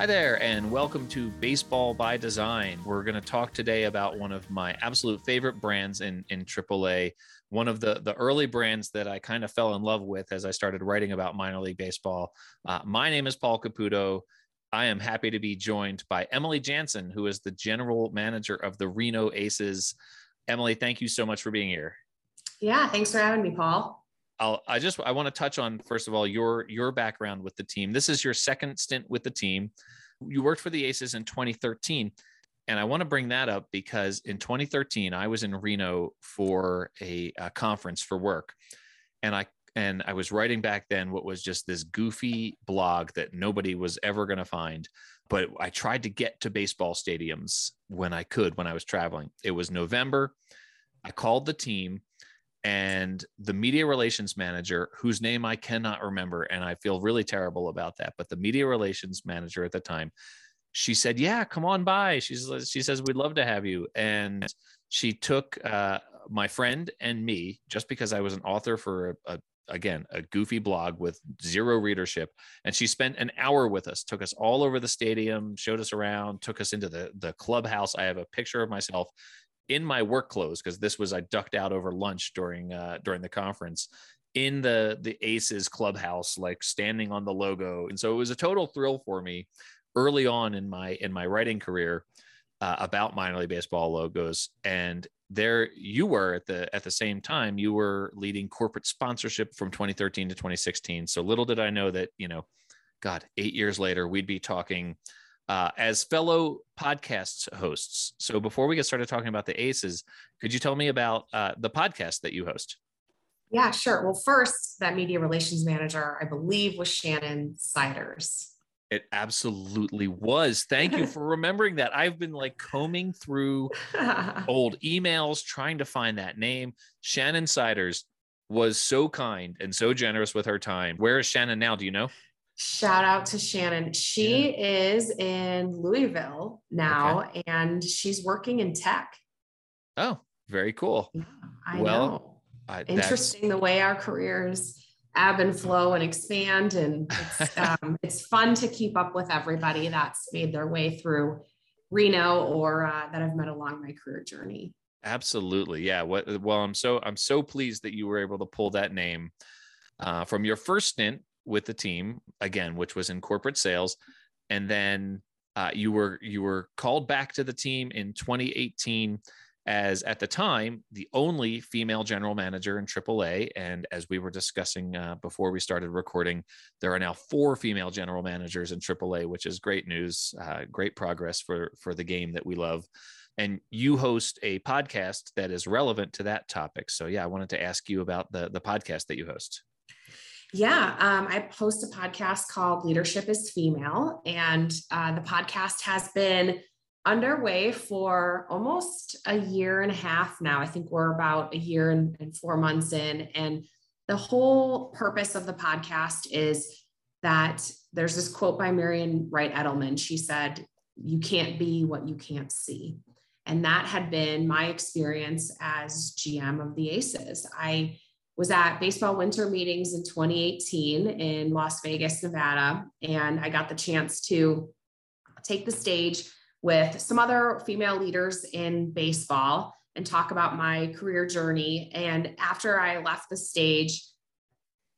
Hi there, and welcome to Baseball by Design. We're going to talk today about one of my absolute favorite brands in, in AAA, one of the, the early brands that I kind of fell in love with as I started writing about minor league baseball. Uh, my name is Paul Caputo. I am happy to be joined by Emily Jaenson, who is the general manager of the Reno Aces. Emily, thank you so much for being here. Yeah, thanks for having me, Paul. I'll, I just I want to touch on first of all your your background with the team. This is your second stint with the team. You worked for the Aces in 2013, and I want to bring that up because in 2013 I was in Reno for a, a conference for work, and I and I was writing back then what was just this goofy blog that nobody was ever going to find. But I tried to get to baseball stadiums when I could when I was traveling. It was November. I called the team and the media relations manager whose name I cannot remember and I feel really terrible about that but the media relations manager at the time she said yeah come on by. She's she says we'd love to have you. And she took uh, my friend and me just because I was an author for a, a again a goofy blog with zero readership and she spent an hour with us took us all over the stadium showed us around took us into the the clubhouse. I have a picture of myself in my work clothes because this was I ducked out over lunch during uh, during the conference in the the Aces clubhouse, like standing on the logo, and so it was a total thrill for me early on in my in my writing career uh, about minor league baseball logos. And there you were at the at the same time you were leading corporate sponsorship from 2013 to 2016. So little did I know that you know, God, eight years later we'd be talking uh, as fellow podcast hosts. So before we get started talking about the Aces, could you tell me about uh, the podcast that you host? Yeah, sure. Well, first, that media relations manager, I believe, was Shannon Siders. It absolutely was. Thank you for remembering that. I've been like combing through old emails trying to find that name. Shannon Siders was so kind and so generous with her time. Where is Shannon now? Do you know? Shout out to Shannon. She yeah. is in Louisville now okay. and she's working in tech. Oh, very cool. Yeah, I well, know. I, Interesting the way our careers ebb and flow and expand. And it's, um, it's fun to keep up with everybody that's made their way through Reno or uh, that I've met along my career journey. Absolutely. Yeah. What, well, I'm so, I'm so pleased that you were able to pull that name uh, from your first stint with the team again, which was in corporate sales, and then uh, you were you were called back to the team in 2018 as at the time the only female general manager in AAA. And as we were discussing uh, before we started recording, there are now four female general managers in AAA, which is great news, uh, great progress for for the game that we love. And you host a podcast that is relevant to that topic. So yeah, I wanted to ask you about the the podcast that you host. Yeah, um, I post a podcast called Leadership is Female, and uh, the podcast has been underway for almost a year and a half now. I think we're about a year and, and four months in. And the whole purpose of the podcast is that there's this quote by Marian Wright Edelman. She said, You can't be what you can't see. And that had been my experience as GM of the Aces. I was at baseball winter meetings in 2018 in Las Vegas, Nevada, and I got the chance to take the stage with some other female leaders in baseball and talk about my career journey. And after I left the stage,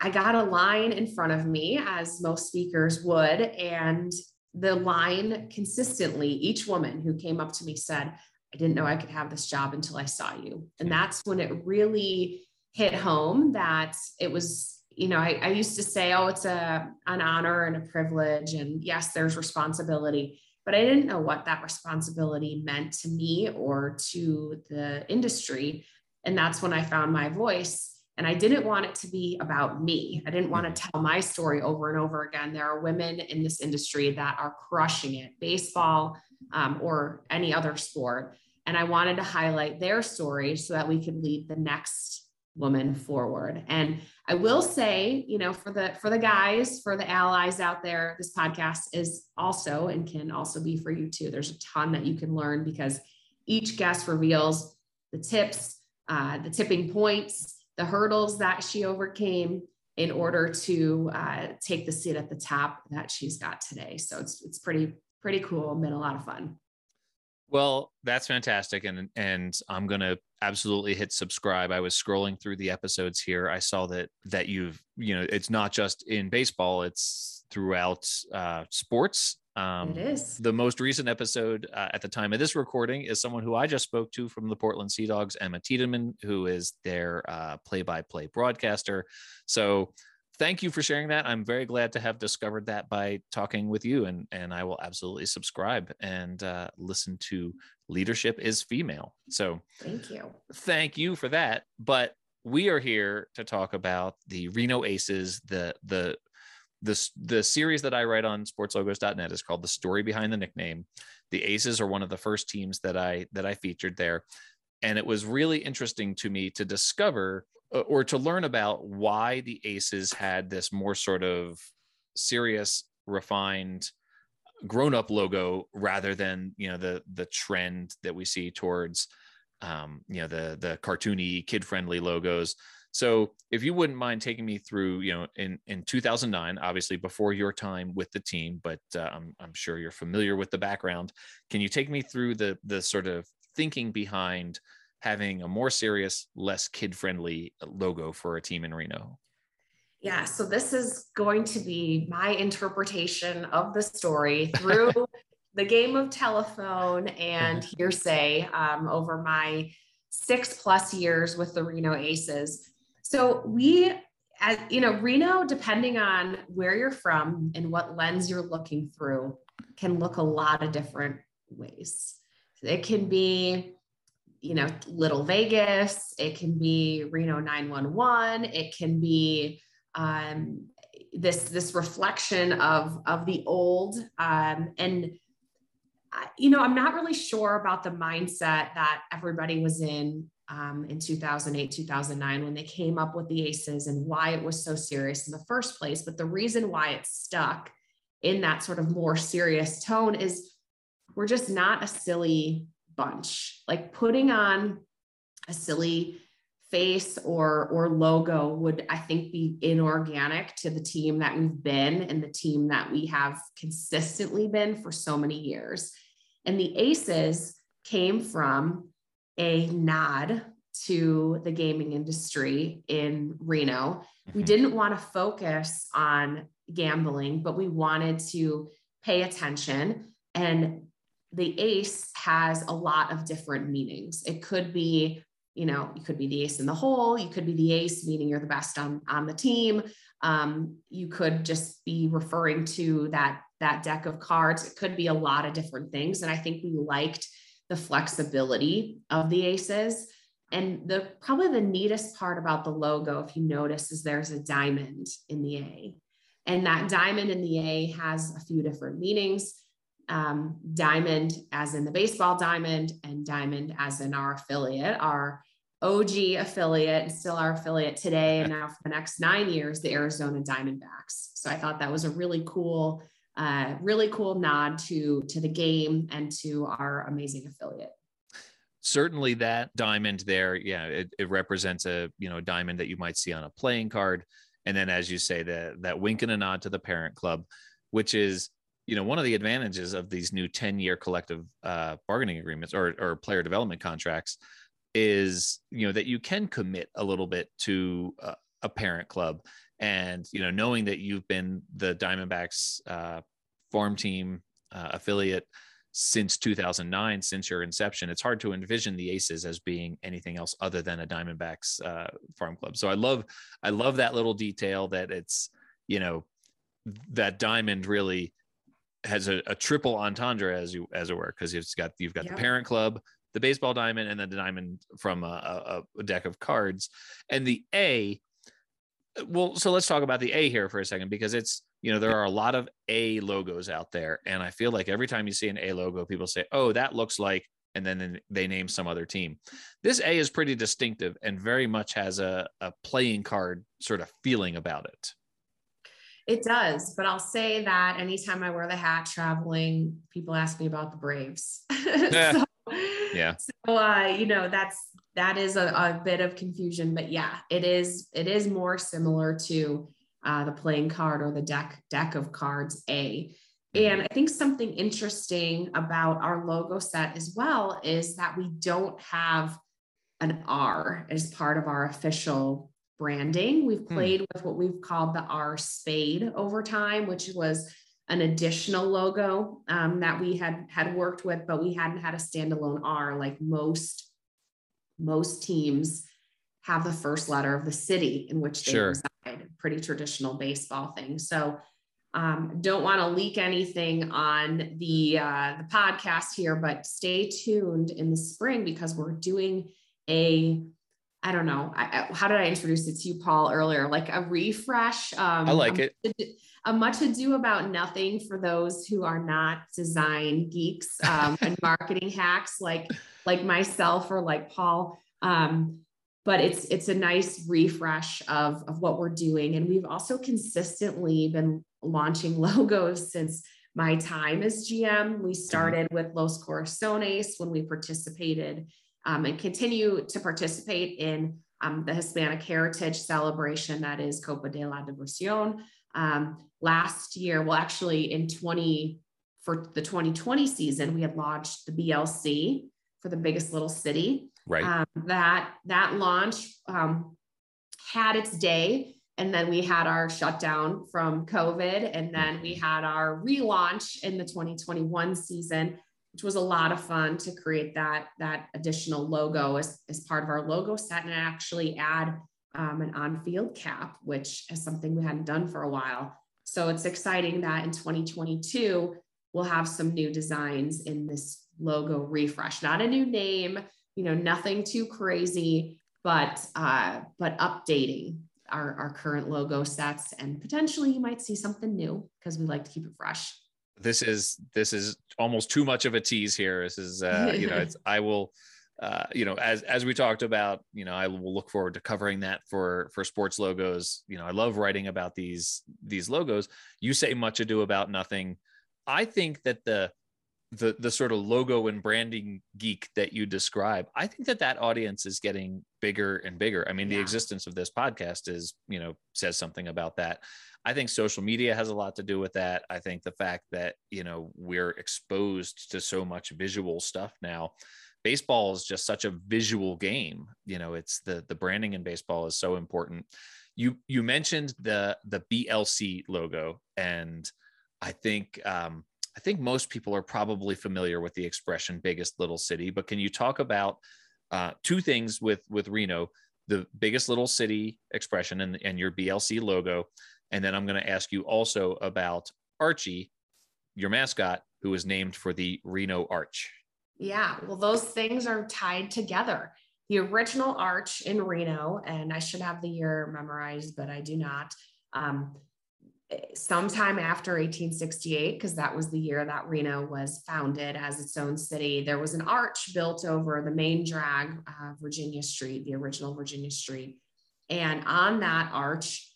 I got a line in front of me, as most speakers would, and the line consistently, each woman who came up to me said, I didn't know I could have this job until I saw you. And that's when it really hit home that it was you know I, I, used to say oh it's a an honor and a privilege and yes there's responsibility but i didn't know what that responsibility meant to me or to the industry and that's when i found my voice and i didn't want it to be about me i didn't want to mm-hmm. tell my story over and over again there are women in this industry that are crushing it baseball um, or any other sport and i wanted to highlight their story so that we could lead the next woman forward and i will say you know for the for the guys for the allies out there this podcast is also and can also be for you too there's a ton that you can learn because each guest reveals the tips uh, the tipping points the hurdles that she overcame in order to uh, take the seat at the top that she's got today. So it's it's pretty pretty cool. Been a lot of fun. Well, that's fantastic, and and I'm gonna absolutely hit subscribe. I was scrolling through the episodes here. I saw that that you've you know it's not just in baseball; it's throughout uh, sports. Um, it is the most recent episode uh, at the time of this recording is someone who I just spoke to from the Portland Sea Dogs, Emma Tiedemann, who is their uh, play-by-play broadcaster. So thank you for sharing that. I'm very glad to have discovered that by talking with you, and and I will absolutely subscribe and uh, listen to Leadership is Female. So thank you, thank you for that. But we are here to talk about the Reno Aces, the the the the series that I write on sportslogos.net is called The Story Behind the Nickname. The Aces are one of the first teams that I that I featured there. And it was really interesting to me to discover or to learn about why the Aces had this more sort of serious, refined, grown-up logo rather than you know the the trend that we see towards um, you know the the cartoony, kid-friendly logos. So if you wouldn't mind taking me through, you know, in in 2009, obviously before your time with the team, but uh, I'm I'm sure you're familiar with the background. Can you take me through the the sort of thinking behind having a more serious, less kid friendly logo for a team in Reno? Yeah, so this is going to be my interpretation of the story through the game of telephone and hearsay um, over my six plus years with the Reno Aces. So we, as you know, Reno, depending on where you're from and what lens you're looking through, can look a lot of different ways. It can be you know, Little Vegas, it can be Reno 911, it can be um, this this reflection of of the old um, and you know i'm not really sure about the mindset that everybody was in um, in 2008 2009 when they came up with the aces and why it was so serious in the first place. But the reason why it stuck in that sort of more serious tone is we're just not a silly bunch. Like putting on a silly face or or logo would I think be inorganic to the team that we've been and the team that we have consistently been for so many years. And the Aces came from a nod to the gaming industry in Reno. We mm-hmm. didn't want to focus on gambling, but we wanted to pay attention and the ace has a lot of different meanings. It could be, you know, you could be the ace in the hole. You could be the ace, meaning you're the best on, on the team. Um, you could just be referring to that, that deck of cards. It could be a lot of different things. And I think we liked the flexibility of the aces. And the probably the neatest part about the logo, if you notice, is there's a diamond in the A. And that diamond in the A has a few different meanings um, Diamond, as in the baseball diamond, and Diamond, as in our affiliate, our OG affiliate, and still our affiliate today, and now for the next nine years, the Arizona Diamondbacks. So I thought that was a really cool, uh, really cool nod to to the game and to our amazing affiliate certainly that diamond there yeah it, it, represents a you know diamond that you might see on a playing card and then as you say that that wink and a nod to the parent club which is you know one of the advantages of these new 10 year collective uh, bargaining agreements or, or player development contracts is you know that you can commit a little bit to a, parent club. And you know knowing that you've been the diamondbacks uh, farm team uh, affiliate since 2009 since your inception it's hard to envision the aces as being anything else other than a diamondbacks uh, farm club. So i love i love that little detail that it's you know that diamond really has a, a, triple entendre as you as it were because it's got you've got yeah. the parent club the baseball diamond and then the diamond from a, a, a, deck of cards. And the a well so let's talk about the a here for a second because it's you know there are a lot of a logos out there and i feel like every time you see an a logo people say oh that looks like and then they name some other team. This a is pretty distinctive and very much has a, a playing card sort of feeling about it it does, but I'll say that anytime I wear the hat traveling, people ask me about the Braves. Yeah. so, yeah. So uh, you know, that's that is a, a bit of confusion, but yeah, it is it is more similar to uh, the playing card or the deck deck of cards A. And mm-hmm. I think something interesting about our logo set as well is that we don't have an R as part of our official branding. We've hmm. played hmm. with what we've called the R spade over time, which was an additional logo um, that we had had worked with, but we hadn't had a standalone R like most most teams have the first letter of the city in which they sure. reside. Pretty traditional baseball thing. So um, don't want to leak anything on the uh, the podcast here, but stay tuned in the spring because we're doing a I don't know. I, how did I introduce it to you, Paul, earlier? Like a refresh. Um, I like it. A much ado about nothing for those who are not design geeks um, and marketing hacks like like myself or like Paul. Um, but it's it's a nice refresh of, of what we're doing. And we've also consistently been launching logos since my time as GM. We mm-hmm. started with Los Corazones when we participated um, and continue to participate in um, the Hispanic Heritage Celebration that is Copa de la Diversión. Um, last year, well, actually in 20, for the 2020 season, we had launched the BLC for the biggest little city. Right. Um, that that launch um, had its day, and then we had our shutdown from COVID, and then we had our relaunch in the 2021 season, which was a lot of fun to create that that additional logo as, as part of our logo set, and actually add um, an on-field cap, which is something we hadn't done for a while. So it's exciting that in 2022 we'll have some new designs in this logo refresh, not a new name you know, nothing too crazy, but uh, but updating our, our current logo sets and potentially you might see something new because we like to keep it fresh. This is this is almost too much of a tease here. This is uh, you know, it's I will uh, you know, as as we talked about, you know, I will look forward to covering that for for sports logos. You know, I love writing about these these logos. You say much ado about nothing. I think that the the the sort of logo and branding geek that you describe i think that that audience is getting bigger and bigger i mean yeah. the existence of this podcast is you know says something about that i think social media has a lot to do with that i think the fact that you know we're exposed to so much visual stuff now baseball is just such a visual game you know it's the the branding in baseball is so important you you mentioned the the blc logo and i think um I think most people are probably familiar with the expression biggest little city, but can you talk about uh, two things with with Reno, the biggest little city expression and, and your BLC logo. And then I'm going to ask you also about Archie, your mascot, who was named for the Reno Arch. Yeah, well, those things are tied together. The original arch in Reno, and I should have the year memorized, but I do not. Um, sometime after 1868, because that was the year that Reno was founded as its own city, there was an arch built over the main drag, uh, Virginia Street, the original Virginia Street. And on that arch,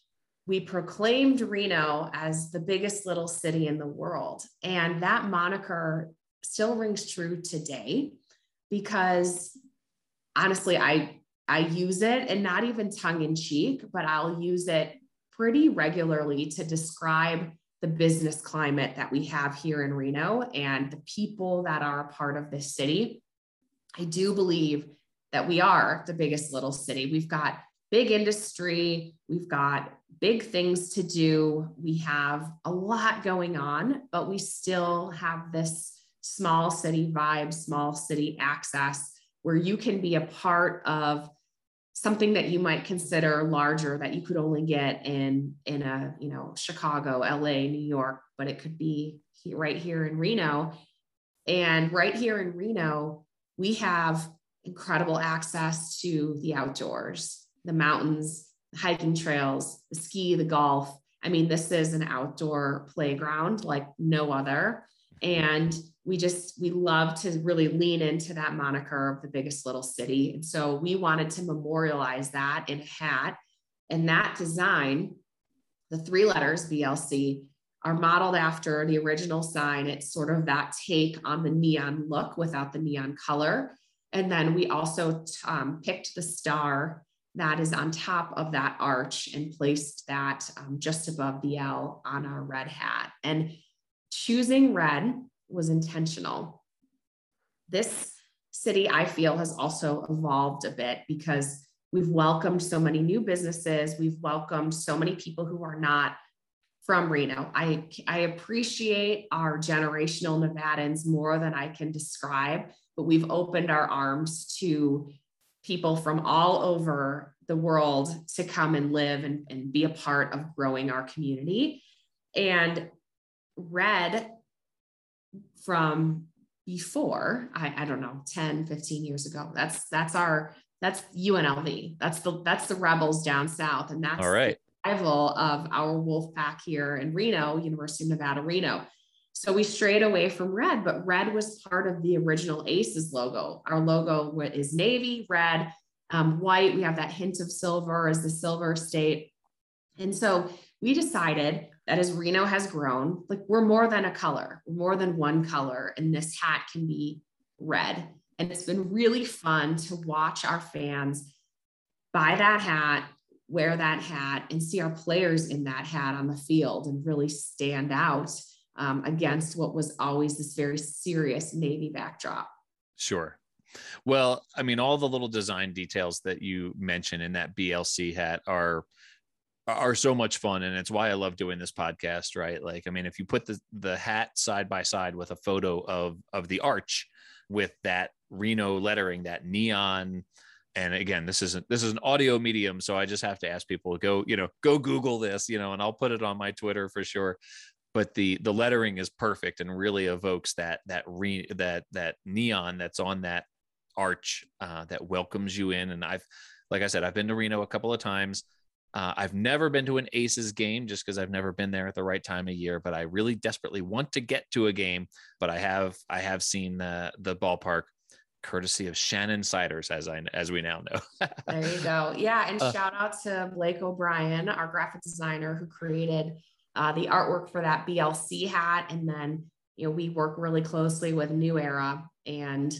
we proclaimed Reno as the biggest little city in the world. And that moniker still rings true today because honestly, I I use it and not even tongue in cheek, but I'll use it pretty regularly to describe the business climate that we have here in Reno and the people that are a part of this city. I do believe that we are the biggest little city. We've got big industry, we've got big things to do, we have a lot going on, but we still have this small city vibe, small city access where you can be a part of something that you might consider larger that you could only get in in a you know chicago la new york but it could be right here in reno. And right here in reno we have incredible access to the outdoors the mountains hiking trails the ski the golf. I mean this is an outdoor playground like no other. And we just we love to really lean into that moniker of the biggest little city. And so we wanted to memorialize that in a hat. And that design the three letters blc are modeled after the original sign. It's sort of that take on the neon look without the neon color. And then we also um, picked the star that is on top of that arch and placed that um, just above the L on our red hat. And choosing red was intentional. This city, I feel, has also evolved a bit because we've welcomed so many new businesses. We've welcomed so many people who are not from Reno. I, I appreciate our generational Nevadans more than I can describe, but we've opened our arms to people from all over the world to come and live and, and be a part of growing our community. And Red from before, I, I don't know, 10, 15 years ago, that's that's our that's UNLV. That's the that's the rebels down south. And that's all right rival of our wolf pack here in Reno, University of Nevada, Reno. So we strayed away from red, but red was part of the original ACES logo. Our logo is navy, red, um, white. We have that hint of silver as the silver state. And so we decided that as Reno has grown, like we're more than a color, more than one color, and this hat can be red. And it's been really fun to watch our fans buy that hat wear that hat and see our players in that hat on the field and really stand out um, against what was always this very serious Navy backdrop. Sure. Well, I mean, all the little design details that you mentioned in that BLC hat are are so much fun and it's why I love doing this podcast, right? Like I mean, if you put the the hat side by side with a photo of of the arch with that Reno lettering, that neon and again this isn't this is an audio medium so i just have to ask people go you know go google this you know and i'll put it on my twitter for sure but the the lettering is perfect and really evokes that that re that that neon that's on that arch uh, that welcomes you in and i've like i said i've been to reno a couple of times uh, I've never been to an Aces game just because I've never been there at the right time of year, but I really desperately want to get to a game. But I have I have seen the the ballpark courtesy of Shannon Ciders, as I as we now know. there you go. Yeah, and uh, shout out to Blake O'Brien, our graphic designer, who created uh, the artwork for that BLC hat, and then you know we work really closely with New Era, and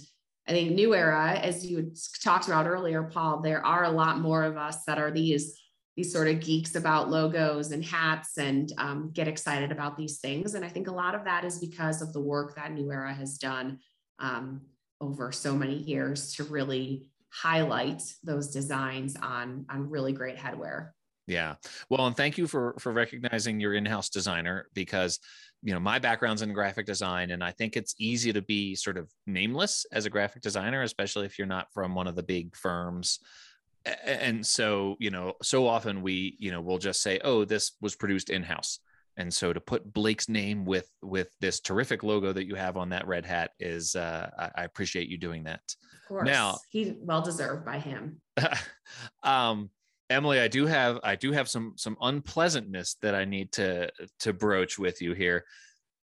I think New Era, as you talked about earlier, Paul, there are a lot more of us that are these these sort of geeks about logos and hats and um, get excited about these things. And I think a lot of that is because of the work that New Era has done. Um, over so many years to really highlight those designs on on really great headwear yeah well and thank you for for recognizing your in-house designer because you know my background's in graphic design and i think it's easy to be sort of nameless as a graphic designer especially if you're not from one of the big firms and so you know so often we you know we'll just say oh this was produced in-house and so to put Blake's name with with this terrific logo that you have on that red hat is uh, I, I appreciate you doing that. Of course, now he well deserved by him. um, Emily, I do have I do have some some unpleasantness that I need to to broach with you here.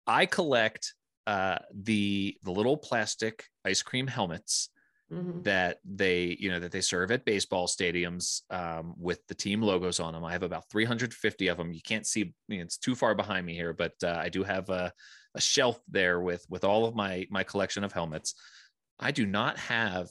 I collect uh, the the little plastic ice cream helmets mm-hmm. that they you know that they serve at baseball stadiums um, with the team logos on them. I have about 350 of them. You can't see it's too far behind me here, but uh, I do have a, a shelf there with with all of my my collection of helmets. I do not have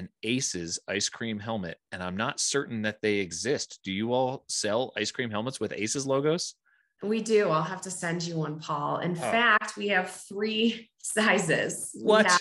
an Aces ice cream helmet, and I'm not certain that they exist. Do you all sell ice cream helmets with Aces logos? We do. I'll have to send you one, Paul. In oh. fact, we have three sizes. What? Have,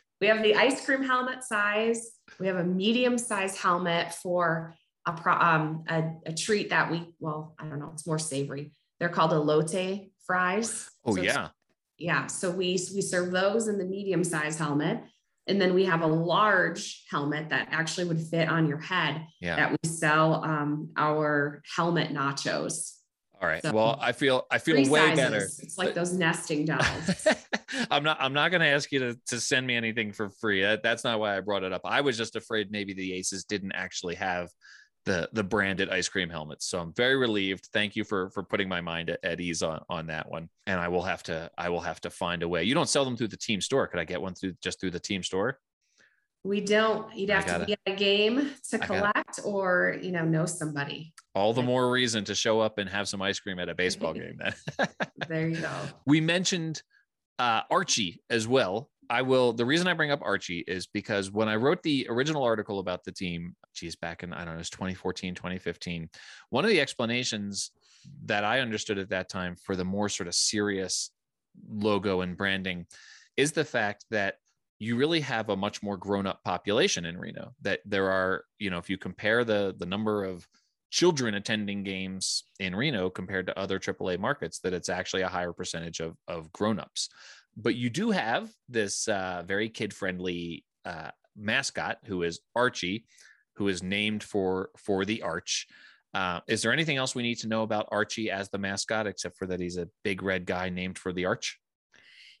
we have the ice cream helmet size. We have a medium size helmet for a, pro, um, a, a, treat that we, well, I don't know, it's more savory. They're called elote fries. Oh, so yeah. Yeah. So we, we serve those in the medium size helmet. And then we have a large helmet that actually would fit on your head yeah. that we sell um, our helmet nachos. All right. So, well, I feel I feel way sizes. better. It's like those nesting dolls. I'm not I'm not going to ask you to to send me anything for free. That, that's not why I brought it up. I was just afraid maybe the Aces didn't actually have the the branded ice cream helmets. So I'm very relieved. Thank you for for putting my mind at, at ease on on that one. And I will have to I will have to find a way. You don't sell them through the team store. Could I get one through just through the team store? We don't. You'd have to be at a game to collect or, you know, know somebody. All the more reason to show up and have some ice cream at a baseball game then. there you go. We mentioned uh, Archie as well. I will. The reason I bring up Archie is because when I wrote the original article about the team, geez, back in, I don't know, it's 2014, 2015, one of the explanations that I understood at that time for the more sort of serious logo and branding is the fact that you really have a much more grown up population in Reno. That there are, you know, if you compare the the number of children attending games in Reno compared to other AAA markets, that it's actually a higher percentage of of grown-ups. But you do have this uh, very kid-friendly uh, mascot who is Archie, who is named for for the Arch. Uh, is there anything else we need to know about Archie as the mascot, except for that he's a big red guy named for the Arch?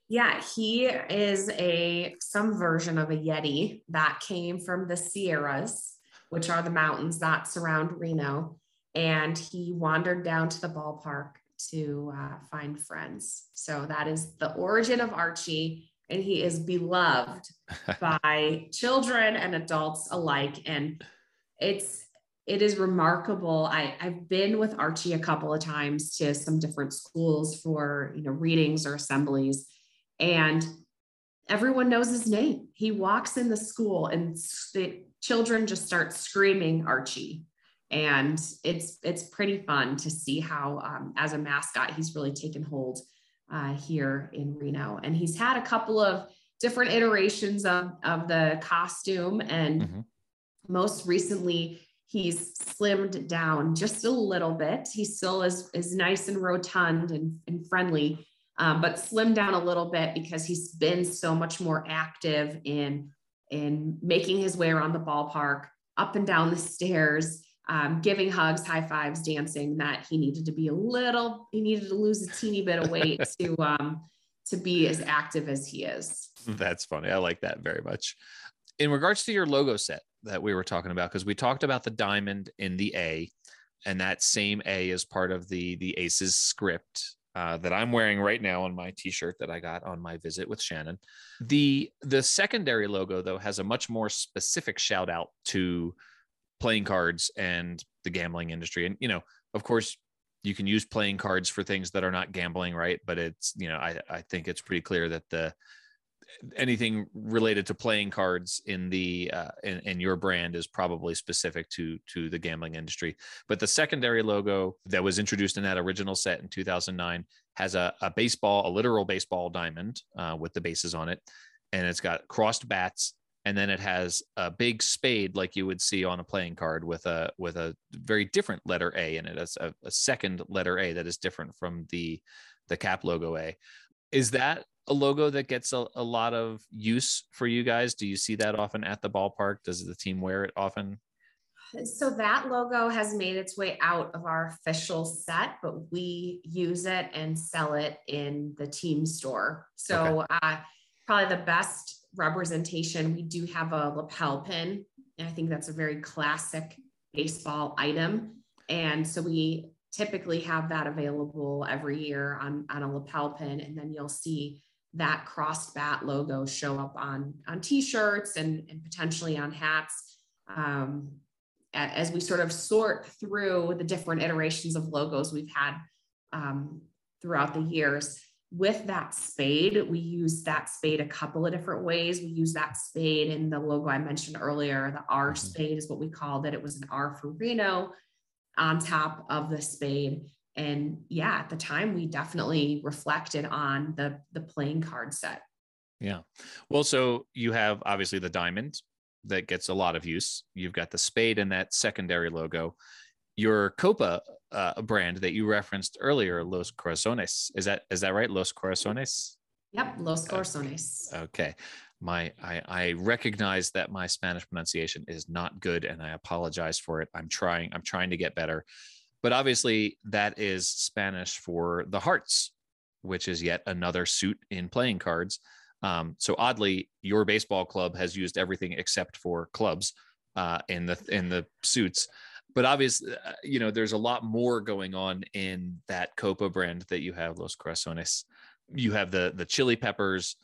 Yeah, he is a some version of a Yeti that came from the Sierras which are the mountains that surround Reno. And he wandered down to the ballpark to uh, find friends. So that is the origin of Archie. And he is beloved by children and adults alike. And it's, it is remarkable. I, I've been with Archie a couple of times to some different schools for, you know, readings or assemblies. And everyone knows his name. He walks in the school and the children just start screaming Archie. And it's it's pretty fun to see how, um, as a mascot, he's really taken hold uh, here in Reno. And he's had a couple of different iterations of, of the costume. And mm-hmm. most recently, he's slimmed down just a little bit. He still is, is nice and rotund and, and friendly, um, but slimmed down a little bit because he's been so much more active in in making his way around the ballpark, up and down the stairs, um, giving hugs, high fives, dancing. That he needed to be a little, he needed to lose a teeny bit of weight to um, to be as active as he is. That's funny. I like that very much. In regards to your logo set that we were talking about, because we talked about the diamond in the A, and that same A is part of the the Aces script uh, that I'm wearing right now on my T-shirt that I got on my visit with Shannon. The the secondary logo though has a much more specific shout out to playing cards and the gambling industry. And you know, of course, you can use playing cards for things that are not gambling, right? But it's you know, I I think it's pretty clear that the anything related to playing cards in the uh, in, in, your brand is probably specific to to the gambling industry. But the secondary logo that was introduced in that original set in 2009 has a, a baseball, a literal baseball diamond uh, with the bases on it, and it's got crossed bats. And then it has a big spade, like you would see on a playing card, with a with a very different letter A in it. It's a, a second letter A that is different from the the cap logo A. Is that a logo that gets a, a lot of use for you guys? Do you see that often at the ballpark? Does the team wear it often? So that logo has made its way out of our official set, but we use it and sell it in the team store. So okay. uh, probably the best representation. We do have a lapel pin, and I think that's a very classic baseball item. And so we typically have that available every year on, on a lapel pin, and then you'll see that crossed bat logo show up on on t-shirts and, and potentially on hats um, as we sort of sort through the different iterations of logos we've had um, throughout the years with that spade we use that spade a couple of different ways. We use that spade in the logo i mentioned earlier the r mm-hmm. spade is what we called it it was an r for reno on top of the spade. And yeah at the time we definitely reflected on the the playing card set. Yeah. Well so you have obviously the diamond that gets a lot of use. You've got the spade and that secondary logo. Your copa uh, brand that you referenced earlier los corazones. Is that is that right? Los corazones? Yep los corazones. Okay. My I, I recognize that my spanish pronunciation is not good and i apologize for it. I'm trying i'm trying to get better. But obviously, that is Spanish for the hearts, which is yet another suit in playing cards. Um, so oddly, your baseball club has used everything except for clubs uh, in the in the suits. But obviously, uh, you know, there's a lot more going on in that Copa brand that you have, Los Corazones. You have the the chili peppers,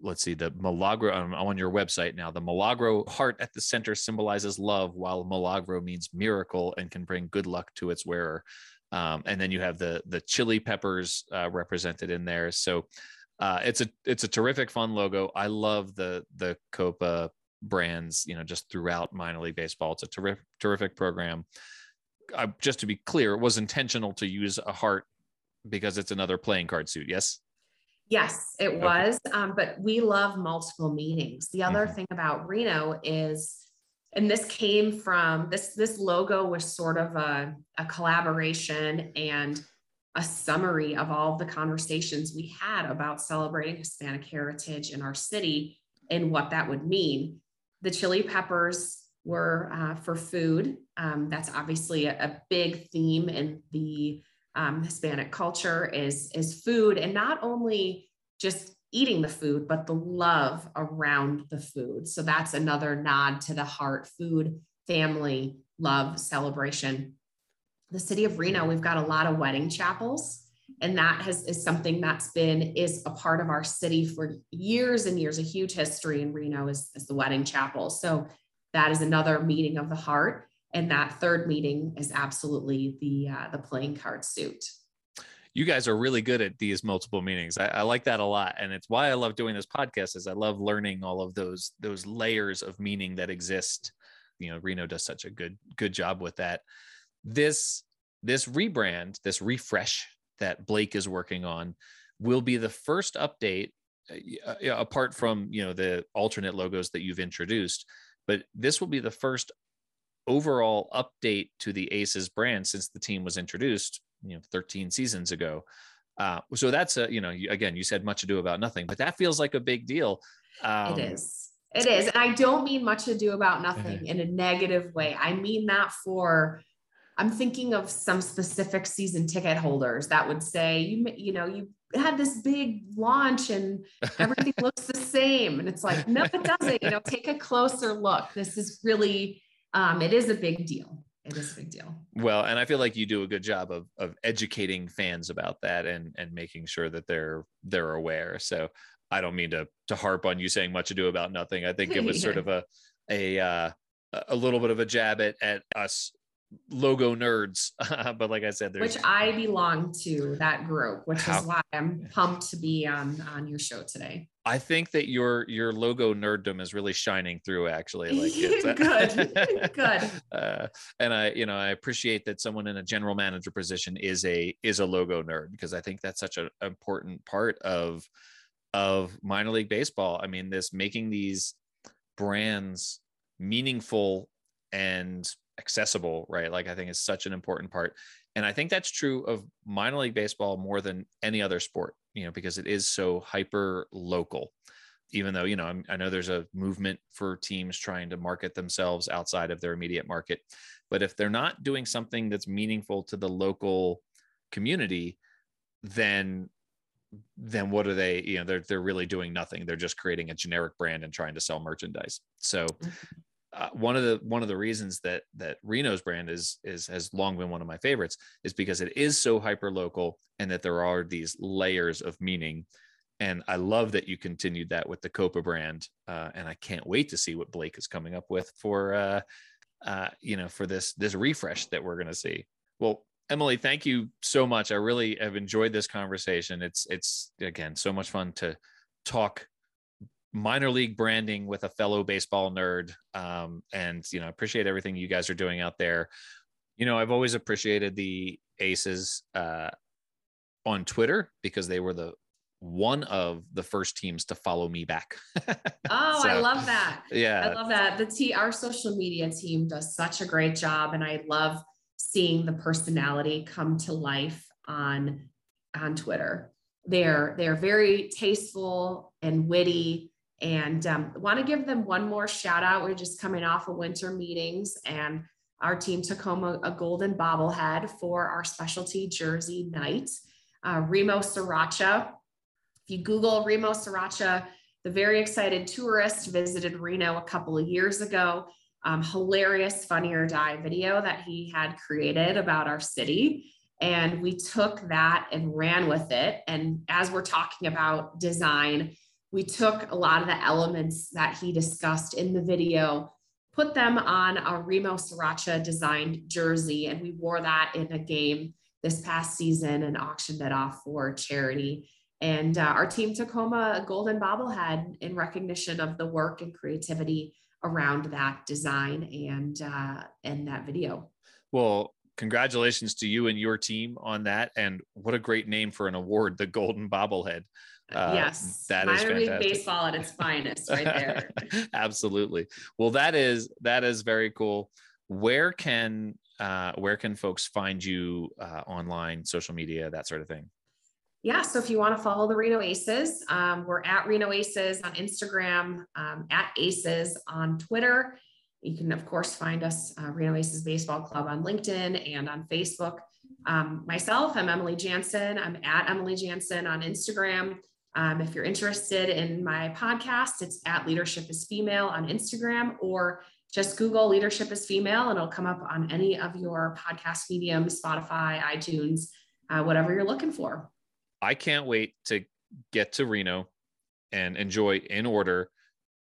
let's see the milagro I'm on your website now the milagro heart at the center symbolizes love while milagro means miracle and can bring good luck to its wearer um, and then you have the the chili peppers uh, represented in there so uh, it's a it's a terrific fun logo. I love the the Copa brands, you know, just throughout minor league baseball. It's a terrific terrific program. Uh, just to be clear, it was intentional to use a heart because it's another playing card suit. Yes. Yes, it okay. was. Um, but we love multiple meanings. The other mm-hmm. thing about Reno is, and this came from this this logo was sort of a, a collaboration and a summary of all the conversations we had about celebrating Hispanic heritage in our city and what that would mean. The chili peppers were uh, for food. Um, that's obviously a, a, big theme in the um, Hispanic culture is, is food and not only just eating the food, but the love around the food. So that's another nod to the heart food, family, love, celebration. The city of Reno, we've got a lot of wedding chapels and that has is something that's been is a part of our city for years and years a huge history in reno is, is the wedding chapel. So that is another meeting of the heart. And that third meeting is absolutely the uh, the playing card suit. You guys are really good at these multiple meanings. I, I, like that a lot. And it's why i love doing this podcast is i love learning all of those those layers of meaning that exist. You know reno does such a good good job with that. This this rebrand this refresh that blake is working on will be the first update uh, apart from you know the alternate logos that you've introduced but this will be the first overall update to the Aces brand since the team was introduced, you know, 13 seasons ago. Uh, so that's a, you know, again, you said much ado about nothing, but that feels like a big deal. Um, it is. It is. And I don't mean much ado about nothing in a negative way. I mean that for, I'm thinking of some specific season ticket holders that would say, you, you know, you had this big launch and everything looks the same. And it's like, no, it doesn't. You know, take a closer look. This is really, um, it is a big deal. It is a big deal. Well, and I feel like you do a good job of of educating fans about that and and making sure that they're they're aware. So I don't mean to to harp on you saying much ado about nothing. I think it was sort of a a uh, a little bit of a jab at at us logo nerds. but like I said, there's... which I belong to that group, which how, is why I'm pumped to be on on your show today. I think that your your logo nerddom is really shining through. Actually, like it's, good, good. Uh, and I, you know, I appreciate that someone in a general manager position is a is a logo nerd because I think that's such an important part of of minor league baseball. I mean, this making these brands meaningful and accessible, right? Like I think is such an important part. And I think that's true of minor league baseball more than any other sport, you know, because it is so hyper local. Even though, you know, I'm, i know there's a movement for teams trying to market themselves outside of their immediate market. But if they're not doing something that's meaningful to the local community, then then what are they you know they're they're really doing nothing they're just creating a generic brand and trying to sell merchandise so mm-hmm uh, one of the one of the reasons that that Reno's brand is is has long been one of my favorites is because it is so hyper local and that there are these layers of meaning. And I love that you continued that with the Copa brand, uh, and I can't wait to see what Blake is coming up with for uh, uh, you know for this this refresh that we're going to see. Well, Emily, thank you so much. I really have enjoyed this conversation. It's it's again so much fun to talk minor league branding with a fellow baseball nerd. Um, and, you know, appreciate everything you guys are doing out there. You know, I've always appreciated the Aces uh, on Twitter because they were the one of the first teams to follow me back. oh, so, I love that. Yeah. I love that. The T our social media team does such a great job and I love seeing the personality come to life on on Twitter. They're they're very tasteful and witty and um, want to give them one more shout out. We're just coming off of winter meetings, and our team took home a, a golden bobblehead for our specialty jersey night. Uh, Remo Sriracha. If you Google Remo Sriracha, the very excited tourist visited Reno a couple of years ago. Um, hilarious Funny or Die video that he had created about our city. And we took that and ran with it. And as we're talking about design, we took a lot of the elements that he discussed in the video, put them on a Remo Sriracha designed jersey, and we wore that in a game this past season and auctioned it off for charity. And uh, our team took home a golden bobblehead in recognition of the work and creativity around that design and uh, and that video. Well, congratulations to you and your team on that. And what a great name for an award, the Golden Bobblehead. Uh, yes, that minor is fantastic. league baseball at its finest, right there. Absolutely. Well, that is that is very cool. Where can uh, where can folks find you uh, online, social media, that sort of thing? Yeah, so if you want to follow the Reno Aces, um, we're at Reno Aces on Instagram, um, at Aces on Twitter. You can, of course, find us, uh, Reno Aces Baseball Club, on LinkedIn and on Facebook. Um, myself, I'm Emily Jaenson. I'm at Emily Jaenson on Instagram. Um, if you're interested in my podcast, it's at Leadership is Female on Instagram, or just Google Leadership is Female, and it'll come up on any of your podcast mediums, Spotify, iTunes, uh, whatever you're looking for. I can't wait to get to Reno and enjoy in order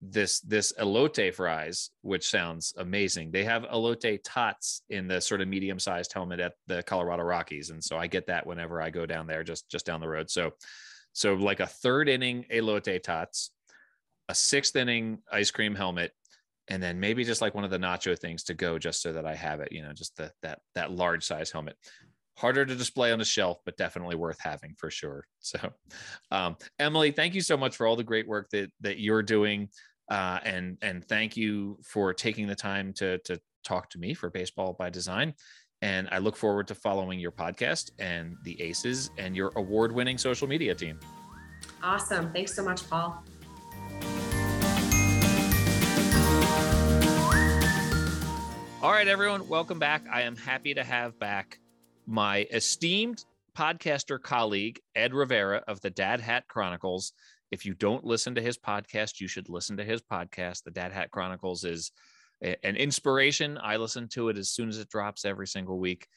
this this elote fries, which sounds amazing. They have elote tots in the sort of medium sized helmet at the Colorado Rockies, and so I get that whenever I go down there, just just down the road. So, so like a third inning elote tots, a sixth inning ice cream helmet, and then maybe just like one of the nacho things to go, just so that I have it. You know, just the, that that large size helmet harder to display on a shelf, but definitely worth having for sure. So, um, Emily, thank you so much for all the great work that that you're doing, uh, and and thank you for taking the time to to talk to me for Baseball by Design. And I look forward to following your podcast and the Aces and your award-winning social media team. Awesome! Thanks so much, Paul. All right, everyone, welcome back. I am happy to have back my esteemed podcaster colleague, Ed Rivera of the Dad Hat Chronicles. If you don't listen to his podcast, you should listen to his podcast. The Dad Hat Chronicles is an inspiration. I listen to it as soon as it drops every single week,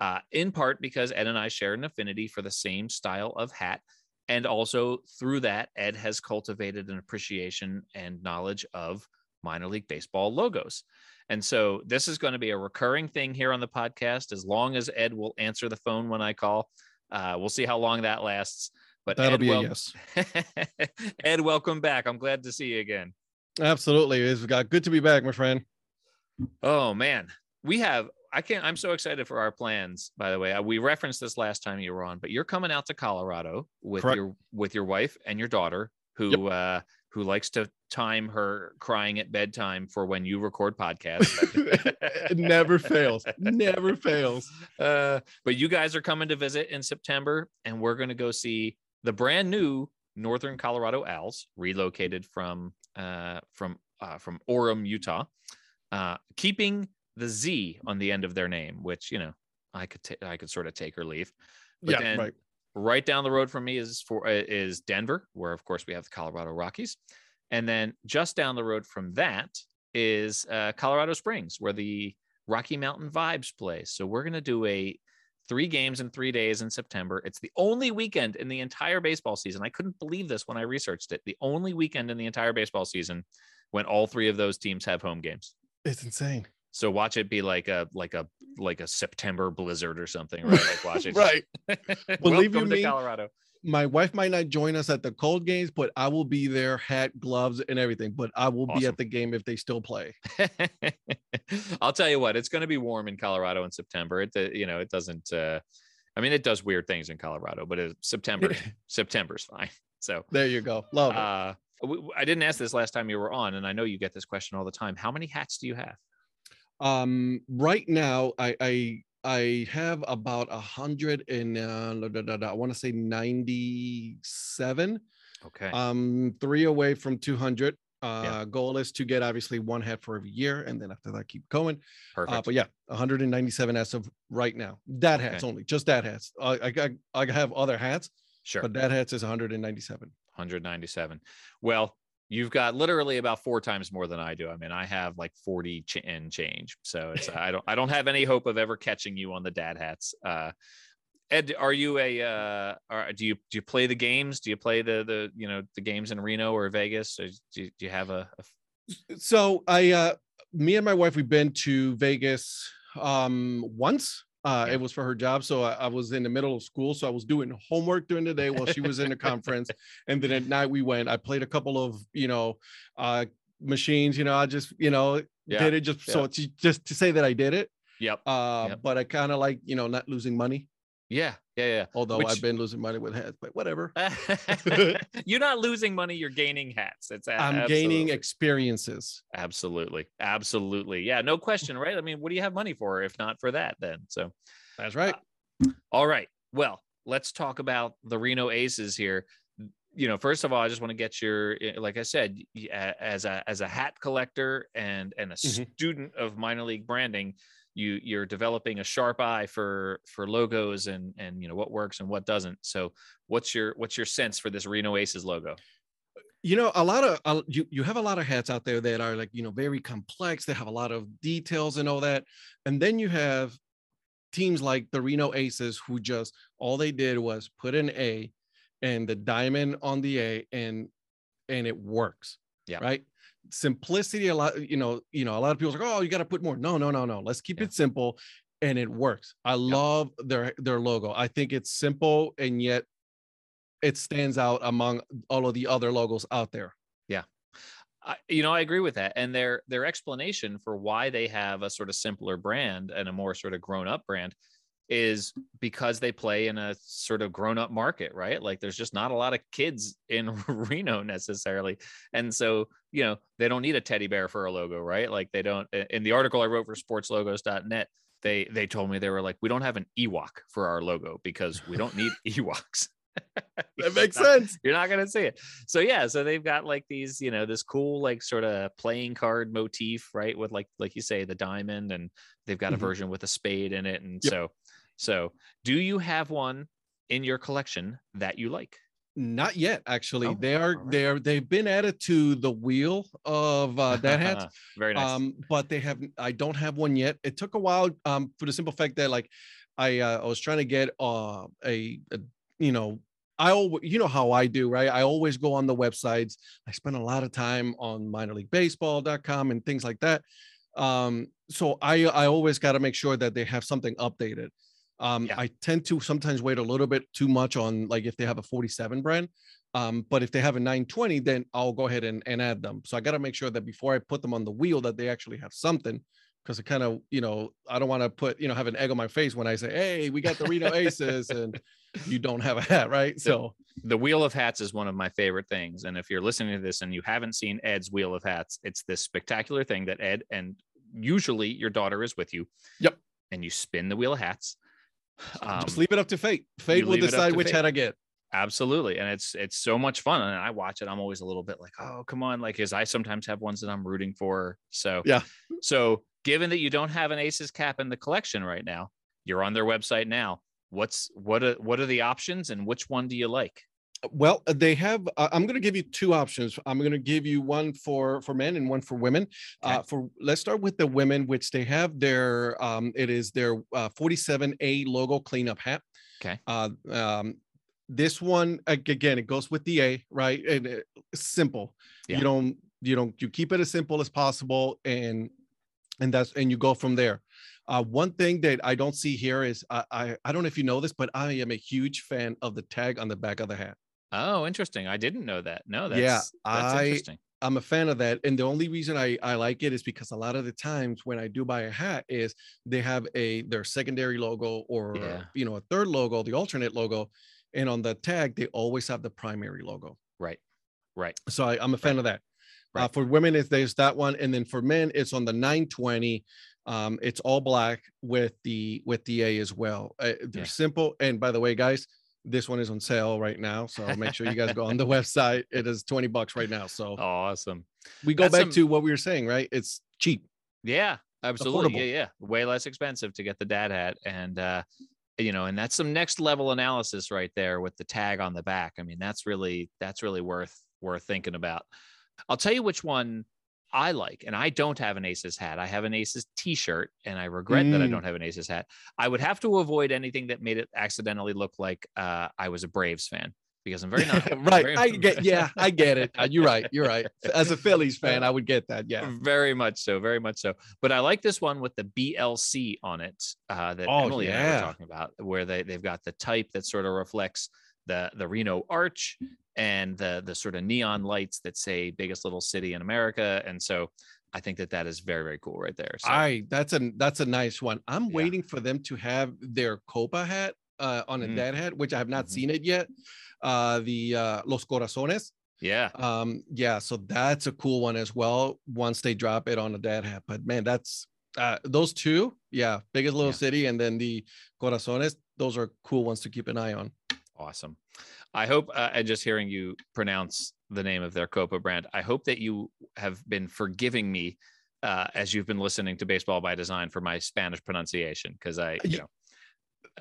uh, in part because Ed and I share an affinity for the same style of hat. And also through that, Ed has cultivated an appreciation and knowledge of minor league baseball logos. And so this is going to be a recurring thing here on the podcast as long as Ed will answer the phone when I call. Uh, we'll see how long that lasts. But that'll Ed, be a yes. Ed, welcome back. I'm glad to see you again. Absolutely. It's got good to be back, my friend. Oh man. We have I can't I'm so excited for our plans, by the way. Uh, we referenced this last time you were on, but you're coming out to Colorado with Correct. your with your wife and your daughter who yep. uh who likes to time her crying at bedtime for when you record podcasts. it never fails. Never fails. Uh, but you guys are coming to visit in September, and we're going to go see the brand new Northern Colorado Owlz, relocated from uh, from uh, from Orem, Utah, uh, keeping the Z on the end of their name, which you know I could t- I could sort of take or leave. But yeah, then right. right down the road from me is for uh, is Denver, where of course we have the Colorado Rockies. And then just down the road from that is uh, Colorado Springs, where the Rocky Mountain Vibes play. So we're going to do a three games in three days in September. It's the only weekend in the entire baseball season. I couldn't believe this when I researched it. The only weekend in the entire baseball season when all three of those teams have home games. It's insane. So watch it be like a like a like a September blizzard or something, right? Like watch it. right. Believe you me, Colorado my wife might not join us at the cold games, but I will be there, hat, gloves, and everything. But I will awesome. be at the game if they still play. I'll tell you what, it's going to be warm in Colorado in September. It, uh, you know, it doesn't. Uh, I mean, it does weird things in Colorado, but September, September's fine. So there you go. Love it. Uh, I didn't ask this last time you were on, and I know you get this question all the time. How many hats do you have? Um, right now, I, I I have about a hundred and uh, I want to say ninety-seven. Okay. Um, three away from two hundred. Uh, yeah. goal is to get obviously one hat for every year, and then after that, keep going. Uh, Perfect. Uh, but yeah, 197 as of right now. That hats okay. only, just that hats. I, I I have other hats. Sure. But that hats is 197. 197. Well, you've got literally about four times more than I do. I mean, I have like 40 ch- and change. So it's I don't I don't have any hope of ever catching you on the dad hats. Uh Ed, are you a uh are, do you do you play the games? Do you play the the you know the games in Reno or Vegas? Or do, you, do you have a, a so I uh me and my wife we've been to Vegas um once Uh, Yeah. It was for her job. So I, I was in the middle of school. So I was doing homework during the day while she was in the conference. And then at night we went, I played a couple of, you know, uh, machines, you know, I just, you know, Yeah, did it just so to, just to say that I did it. Yep. Uh, Yep. but I kind of like, you know, not losing money, Yeah. Yeah. Yeah. Although Which- I've been losing money with hats, but whatever. You're not losing money. You're gaining hats. It's I'm gaining experiences. Absolutely. Absolutely. Yeah. No question. Right. I mean, what do you have money for if not for that then? So, That's right. all right. Well, let's talk about the Reno Aces here. You know, first of all, I just want to get your, eh, like I said, as a as a hat collector and and a Mhm. student of minor league branding, you you're developing a sharp eye for for logos and and you know what works and what doesn't. So, what's your what's your sense for this Reno Aces logo? you know a lot of uh, you you have a lot of hats out there that are like you know very complex they have a lot of details and all that and then you have teams like the Reno Aces who just all they did was put an A and the diamond on the A and and it works Yeah. right simplicity a lot you know you know a lot of people are like oh you got to put more. No no no no let's keep Yeah. it simple and it works. I love their their logo. I think it's simple and yet it stands out among all of the other logos out there. Yeah. I, you know, I agree with that. And their their explanation for why they have a sort of simpler brand and a more sort of grown up brand is because they play in a sort of grown up market, right? Like there's just not a lot of kids in Reno necessarily. And so, you know, they don't need a teddy bear for a logo, right? Like they don't in the article I wrote for sportslogos.net, they they told me they were like, we don't have an Ewok for our logo because we don't need Ewoks. that makes not- sense you're not gonna see it. So yeah, so they've got like these, you know, this cool like sort of playing card motif, right? With like like you say, the diamond, and they've got a Mhm. version with a spade in it. And Yep. so, so do you have one in your collection that you like? not yet actually Oh, they are right. they're they've been added to the wheel of uh dad hats Very nice. um but they have i don't have one yet it took a while um for the simple fact that like i uh, i was trying to get uh a, a you know i always you know how i do right i always go on the websites i spend a lot of time on minorleaguebaseball.com and things like that um so i i always got to make sure that they have something updated um Yeah. i tend to sometimes wait a little bit too much on like if they have a 47 brand um, but if they have a 920, then I'll go ahead and, and add them. So I got to make sure that before I put them on the wheel, that they actually have something. Because it kind of, you know, I don't want to put, you know, have an egg on my face when I say, "Hey, we got the Reno Aces," and you don't have a hat, right? So the wheel of hats is one of my favorite things. And if you're listening to this and you haven't seen Ed's wheel of hats, it's this spectacular thing that Ed and usually your daughter is with you. Yep. And you spin the wheel of hats. Um, just leave it up to fate. Fate will leave it up decide which fate. hat I get. absolutely and it's it's so much fun and i watch it i'm always a little bit like oh come on like because i sometimes have ones that i'm rooting for so Yeah. so given that you don't have an aces cap in the collection right now you're on their website now what's what are what are the options and which one do you like Well, uh, they have. Uh, I'm going to give you two options. I'm going to give you one for for men and one for women. Okay. Uh, for let's start with the women, which they have their. Um, it is their uh, 47A logo cleanup hat. Okay. Uh, um, this one again, it goes with the A, right? And it- simple. Yeah. You don't. You don't. You keep it as simple as possible, and and that's and you go from there. Uh, one thing that I don't see here is I, I I don't know if you know this, but I am a huge fan of the tag on the back of the hat. Oh interesting i didn't know that no that's Yeah, that's I- interesting I'm a fan of that. And the only reason I, I like it is because a lot of the times when I do buy a hat is they have a their secondary logo or Yeah. you know a third logo, the alternate logo, and on the tag they always have the primary logo. right right So I, I'm a fan of that. Uh, for women, is there's that one, and then for men, it's on the 920. Um, it's all black with the with the A as well. Uh, they're Yeah. simple. And by the way, guys, this one is on sale right now. So make sure you guys go on the website. It is 20 bucks right now. So awesome we go That's back some- to what we were saying, right? It's cheap. Yeah, absolutely. affordable. Yeah, yeah. Way less expensive to get the dad hat. And uh, you know, and that's some next level analysis right there with the tag on the back. I mean, that's really that's really worth worth thinking about. I'll tell you which one I like, and I don't have an Aces hat. I have an Aces T-shirt, and I regret that I Mm. don't have an Aces hat. I would have to avoid anything that made it accidentally look like uh, I was a Braves fan because I'm very not right. very- I get. Yeah, I get it. Uh, You're right. You're right. As a Phillies fan, I would get that. Yeah. Very much so, very much so. But I like this one with the BLC on it uh, that Oh, Emily and I were talking about, where they they've got the type that sort of reflects the the Reno Arch and the the sort of neon lights that say biggest little city in America, and so I think that that is very very cool right there. So I. That's a. That's a nice one. I'm Yeah. waiting for them to have their Copa hat uh, on a Mm. dad hat, which I have not Mhm. seen it yet. Uh, the uh, Los Corazones. yeah, Um, yeah, so that's a cool one as well. Once they drop it on a dad hat, but man, that's uh, those two. Yeah, biggest little Yeah. city, and then the Corazones. Those are cool ones to keep an eye on. Awesome. I hope, uh, and just hearing you pronounce the name of their Copa brand, I hope that you have been forgiving me uh, as you've been listening to Baseball by Design for my Spanish pronunciation, because I, you know,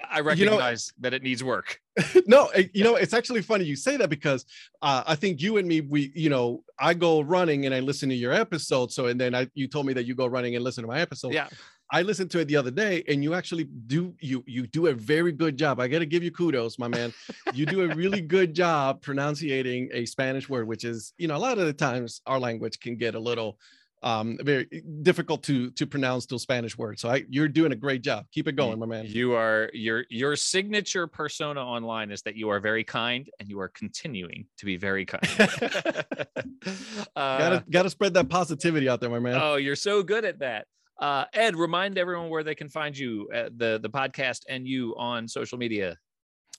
I you know- recognize that it needs work. no, eh, you know, it's actually funny you say that because uh, I think you and me, we, you know, I go running and I listen to your episode. So, and then I, you told me that you go running and listen to my episode. Yeah, I listened to it the other day, and you actually do you you do a very good job. I got to give you kudos, my man. you do a really good job pronunciating a Spanish word, which is you know a lot of the times our language can get a little um very difficult to to pronounce those Spanish words. So I you're doing a great job. Keep it going, my man. you are your your signature persona online is that you are very kind, and you are continuing to be very kind. uh, gotta gotta spread that positivity out there, my man. Oh, you're so good at that. Uh, Ed, remind everyone where they can find you, the the podcast, and you on social media.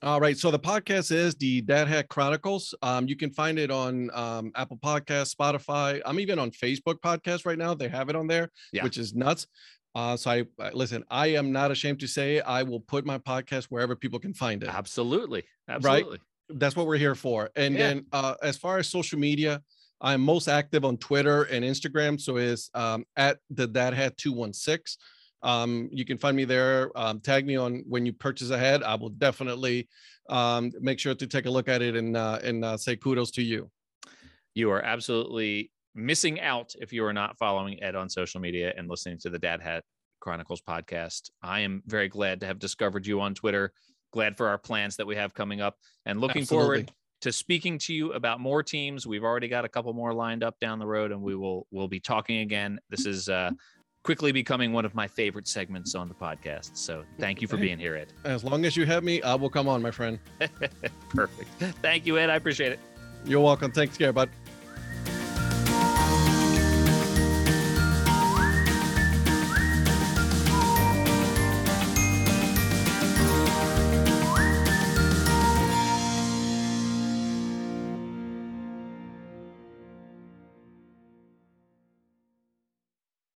All right. So the podcast is the Dad Hat Chronicles. Um, you can find it on um, Apple Podcasts, Spotify. I'm even on Facebook Podcast right now. They have it on there, Yeah. which is nuts. Uh, so I listen. I am not ashamed to say I will put my podcast wherever people can find it. Absolutely, absolutely. That's what we're here for. And Yeah. then uh, as far as social media, I'm most active on Twitter and Instagram. So is um, at the Dad Hat two one six. Um, you can find me there. Um, tag me on when you purchase a head. I will definitely um, make sure to take a look at it and uh, and uh, say kudos to you. You are absolutely missing out if you are not following Ed on social media and listening to the Dad Hat Chronicles podcast. I am very glad to have discovered you on Twitter. Glad for our plans that we have coming up, and looking forward Absolutely. To speaking to you about more teams. We've already got a couple more lined up down the road, and we will we'll be talking again. This is uh, quickly becoming one of my favorite segments on the podcast. So thank you for being here, Ed. As long as you have me, I will come on, my friend. Perfect. Thank you, Ed. I appreciate it. You're welcome. Thanks, care, bud.